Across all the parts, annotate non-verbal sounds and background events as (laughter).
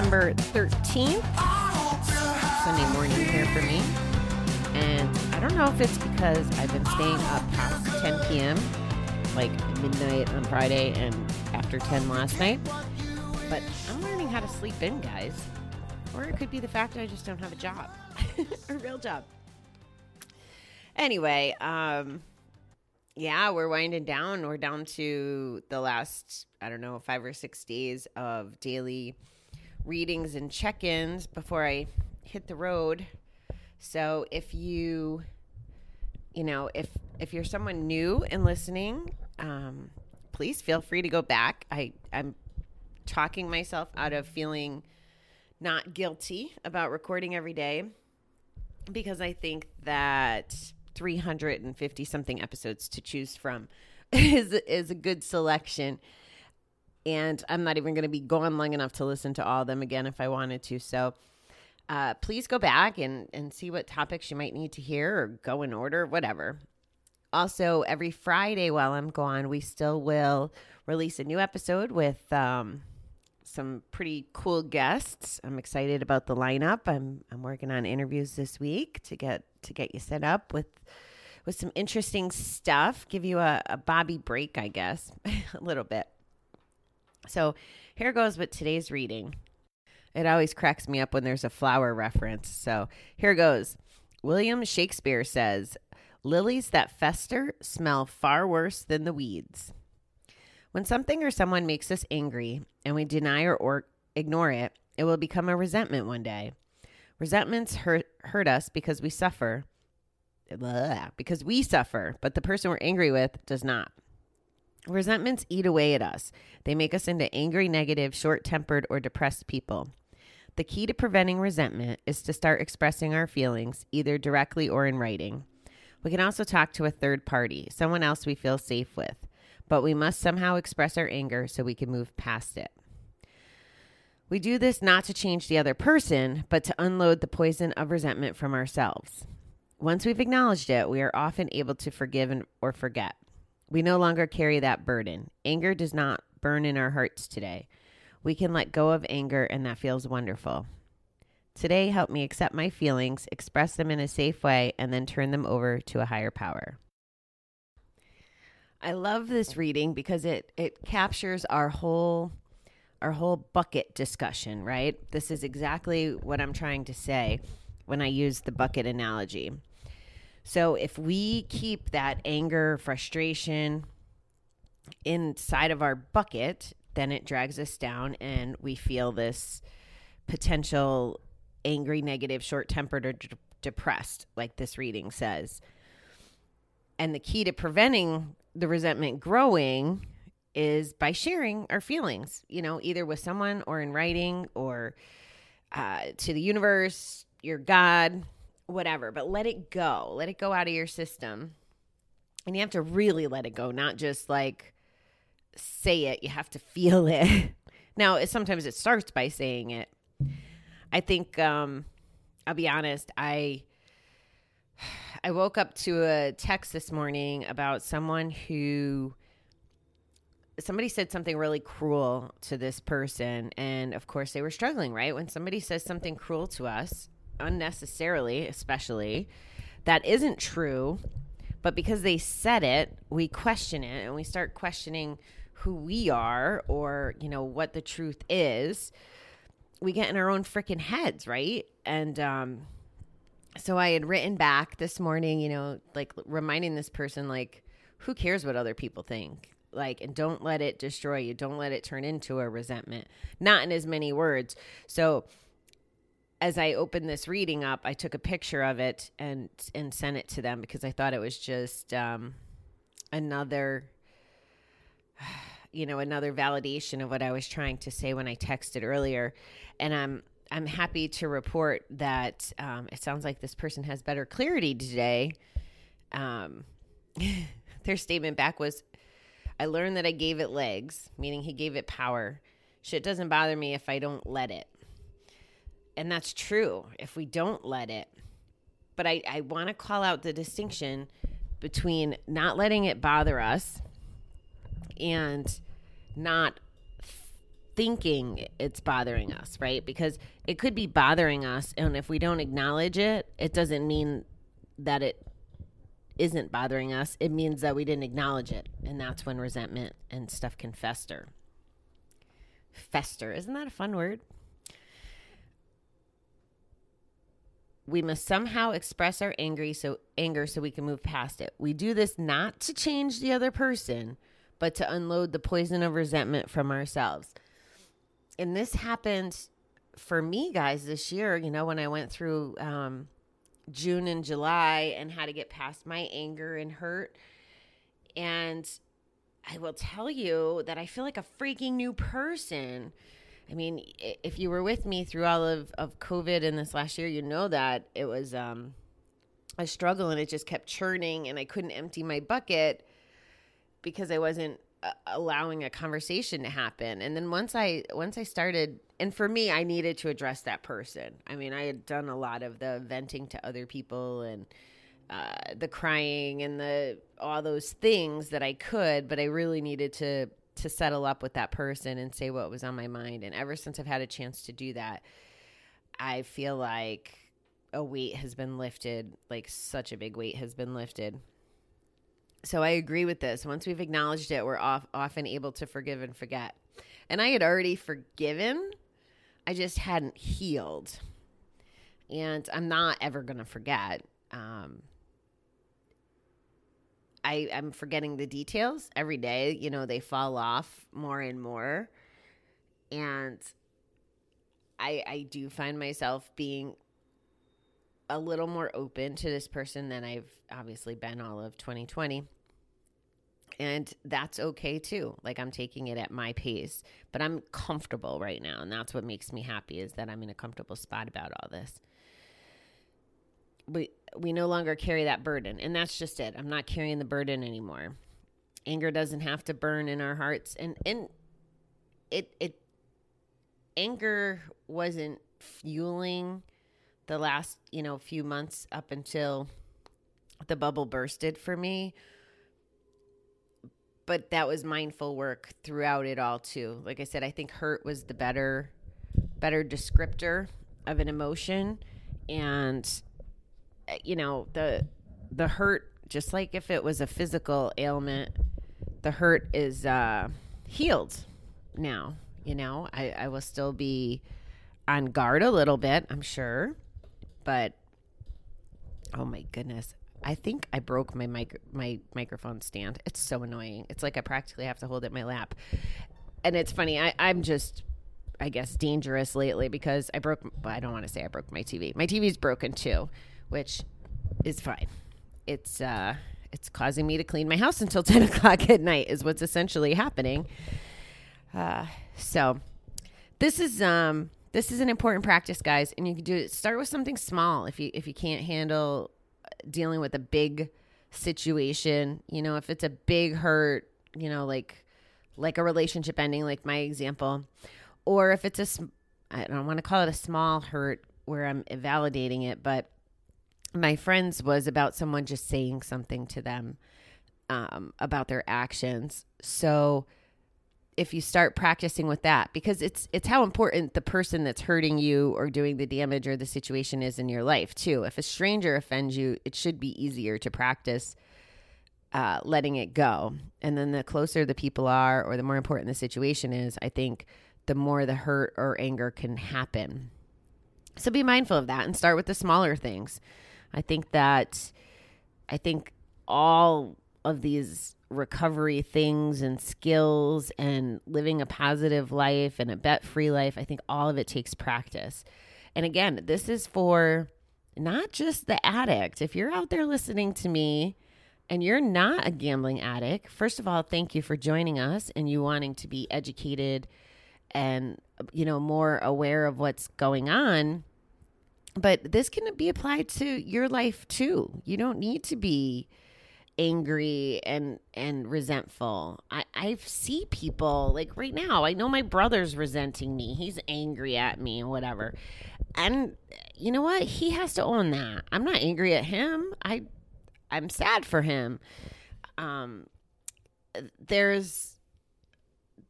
September 13th. I hope you have Sunday morning here for me. And I don't know if it's because I've been staying up past 10 p.m., like midnight on Friday and after 10 last night. But I'm learning how to sleep in, guys. Or it could be the fact that I just don't have a job, (laughs) a real job. Anyway, um, yeah, we're winding down. We're down to the last, I don't know, five or six days of daily readings and check ins before I hit the road. So if you, you know, if if you're someone new and listening, um, please feel free to go back. I I'm talking myself out of feeling not guilty about recording every day because I think that 350 something episodes to choose from (laughs) is is a good selection. And I'm not even going to be gone long enough to listen to all of them again if I wanted to. So uh, please go back and, and see what topics you might need to hear or go in order, whatever. Also, every Friday while I'm gone, we still will release a new episode with um, some pretty cool guests. I'm excited about the lineup. I'm I'm working on interviews this week to get to get you set up with with some interesting stuff. Give you a, a Bobby break, I guess, (laughs) a little bit. So here goes with today's reading. It always cracks me up when there's a flower reference. So here goes. William Shakespeare says, Lilies that fester smell far worse than the weeds. When something or someone makes us angry and we deny or, or ignore it, it will become a resentment one day. Resentments hurt, hurt us because we suffer, Blah, because we suffer, but the person we're angry with does not. Resentments eat away at us. They make us into angry, negative, short tempered, or depressed people. The key to preventing resentment is to start expressing our feelings, either directly or in writing. We can also talk to a third party, someone else we feel safe with, but we must somehow express our anger so we can move past it. We do this not to change the other person, but to unload the poison of resentment from ourselves. Once we've acknowledged it, we are often able to forgive or forget. We no longer carry that burden. Anger does not burn in our hearts today. We can let go of anger, and that feels wonderful. Today, help me accept my feelings, express them in a safe way, and then turn them over to a higher power. I love this reading because it it captures our whole our whole bucket discussion, right? This is exactly what I'm trying to say when I use the bucket analogy. So if we keep that anger, frustration inside of our bucket, then it drags us down and we feel this potential angry, negative, short tempered, or d- depressed, like this reading says. And the key to preventing the resentment growing is by sharing our feelings, you know, either with someone or in writing or uh, to the universe, your God, whatever. But let it go. Let it go out of your system. And you have to really let it go, not just like say it. You have to feel it. (laughs) now, it, sometimes it starts by saying it. I think, um, I'll be honest, I. (sighs) I woke up to a text this morning about someone who somebody said something really cruel to this person and of course they were struggling right when somebody says something cruel to us unnecessarily especially that isn't true but because they said it we question it and we start questioning who we are or you know what the truth is we get in our own freaking heads right and um so I had written back this morning, you know, like reminding this person, like, who cares what other people think? Like, and don't let it destroy you. Don't let it turn into a resentment. Not in as many words. So, as I opened this reading up, I took a picture of it and and sent it to them because I thought it was just um, another, (sighs) you know, another validation of what I was trying to say when I texted earlier. And I'm I'm happy to report that um, it sounds like this person has better clarity today. Um, (laughs) their statement back was, "I learned that I gave it legs, meaning he gave it power. Shit doesn't bother me if I don't let it." And that's true if we don't let it. but I, I want to call out the distinction between not letting it bother us and not thinking it's bothering us, right? Because it could be bothering us. And if we don't acknowledge it, it doesn't mean that it isn't bothering us. It means that we didn't acknowledge it. And that's when resentment and stuff can fester. Fester. Isn't that a fun word? We must somehow express our angry so anger so we can move past it. We do this not to change the other person, but to unload the poison of resentment from ourselves. And this happened for me, guys, this year. You know, when I went through um, June and July and had to get past my anger and hurt. And I will tell you that I feel like a freaking new person I mean, if you were with me through all of, of COVID in this last year, you know that it was um, a struggle and it just kept churning and I couldn't empty my bucket because I wasn't uh, allowing a conversation to happen. And then once I once I started and for me I needed to address that person. I mean, I had done a lot of the venting to other people and uh, the crying and the all those things that I could, but I really needed to to settle up with that person and say what was on my mind. And ever since I've had a chance to do that, I feel like a weight has been lifted, like such a big weight has been lifted. So I agree with this. Once we've acknowledged it, we're off, often able to forgive and forget. And I had already forgiven, I just hadn't healed. And I'm not ever going to forget. Um, I, I'm forgetting the details every day. You know, they fall off more and more. And I I do find myself being a little more open to this person than I've obviously been all of 2020. And that's okay too. Like I'm taking it at my pace, but I'm comfortable right now. And that's what makes me happy is that I'm in a comfortable spot about all this. But we no longer carry that burden. And that's just it. I'm not carrying the burden anymore. Anger doesn't have to burn in our hearts. And and it it anger wasn't fueling the last, you know, few months up until the bubble bursted for me. But that was mindful work throughout it all too. Like I said, I think hurt was the better better descriptor of an emotion and you know the the hurt just like if it was a physical ailment the hurt is uh healed now you know? I i will still be on guard a little bit i'm sure but oh my goodness. I think i broke my mic my microphone stand. It's so annoying. It's like i practically have to hold it in my lap. And it's funny i i'm just I guess dangerous lately because I broke. Well, I don't want to say I broke my TV. My TV's broken too, which is fine. It's uh, it's causing me to clean my house until (laughs) ten o'clock at night. Is what's essentially happening. Uh, so this is um this is an important practice, guys, and you can do it. Start with something small if you if you can't handle dealing with a big situation. You know, if it's a big hurt, you know, like like a relationship ending, like my example, or if it's a I don't want to call it a small hurt where I'm validating it, but my friends was about someone just saying something to them um, about their actions. So if you start practicing with that, because it's it's how important the person that's hurting you or doing the damage or the situation is in your life too. If a stranger offends you, it should be easier to practice uh, letting it go. And then the closer the people are, or the more important the situation is, I think the more the hurt or anger can happen. So be mindful of that and start with the smaller things. I think that I think all of these recovery things and skills and living a positive life and a bet free life, I think all of it takes practice. And again, this is for not just the addict. If you're out there listening to me and you're not a gambling addict, first of all, thank you for joining us and you wanting to be educated and you know more aware of what's going on but this can be applied to your life too. You don't need to be angry and and resentful. I I see people like right now. I know my brother's resenting me. He's angry at me and whatever. and you know what? He has to own that. I'm not angry at him. I I'm sad for him. Um there's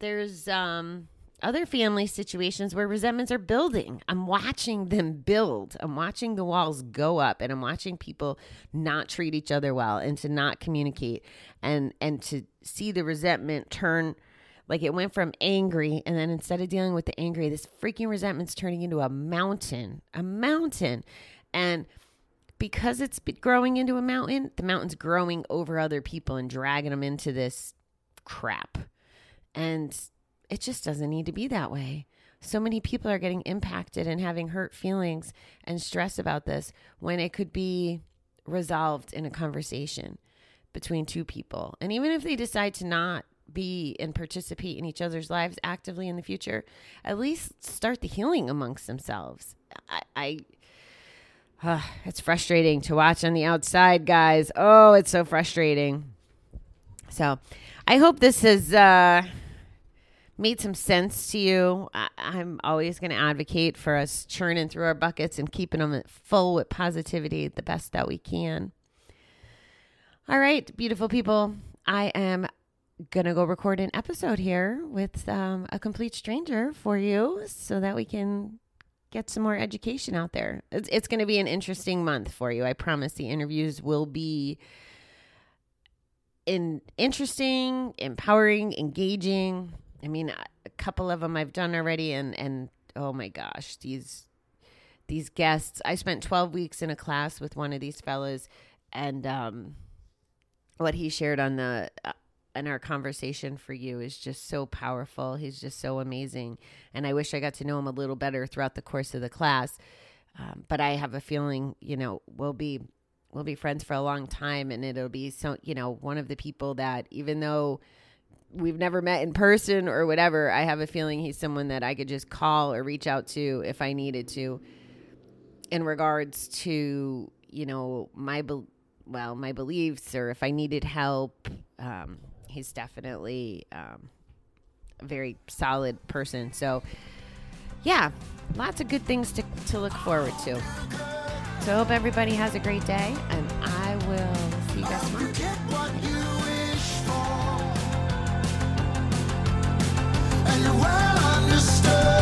there's um other family situations where resentments are building. I'm watching them build. I'm watching the walls go up and I'm watching people not treat each other well and to not communicate and and to see the resentment turn like it went from angry and then instead of dealing with the angry this freaking resentment's turning into a mountain. A mountain. And because it's growing into a mountain, the mountain's growing over other people and dragging them into this crap. And it just doesn't need to be that way. So many people are getting impacted and having hurt feelings and stress about this when it could be resolved in a conversation between two people. And even if they decide to not be and participate in each other's lives actively in the future, at least start the healing amongst themselves. I, I uh, it's frustrating to watch on the outside, guys. Oh, it's so frustrating. So, I hope this is. uh, made some sense to you. I, I'm always going to advocate for us churning through our buckets and keeping them full with positivity the best that we can. All right, beautiful people. I am going to go record an episode here with um, a complete stranger for you so that we can get some more education out there. It's, it's going to be an interesting month for you. I promise the interviews will be in interesting, empowering, engaging. I mean, a couple of them I've done already, and and oh my gosh, these these guests. I spent twelve weeks in a class with one of these fellas, and um, what he shared on the uh, in our conversation for you is just so powerful. He's just so amazing, and I wish I got to know him a little better throughout the course of the class. Um, but I have a feeling, you know, we'll be we'll be friends for a long time, and it'll be so, you know, one of the people that even though we've never met in person or whatever, I have a feeling he's someone that I could just call or reach out to if I needed to in regards to, you know, my, be- well, my beliefs or if I needed help. Um, he's definitely um, a very solid person. So, yeah, lots of good things to, to look forward to. So I hope everybody has a great day, and and you well understood.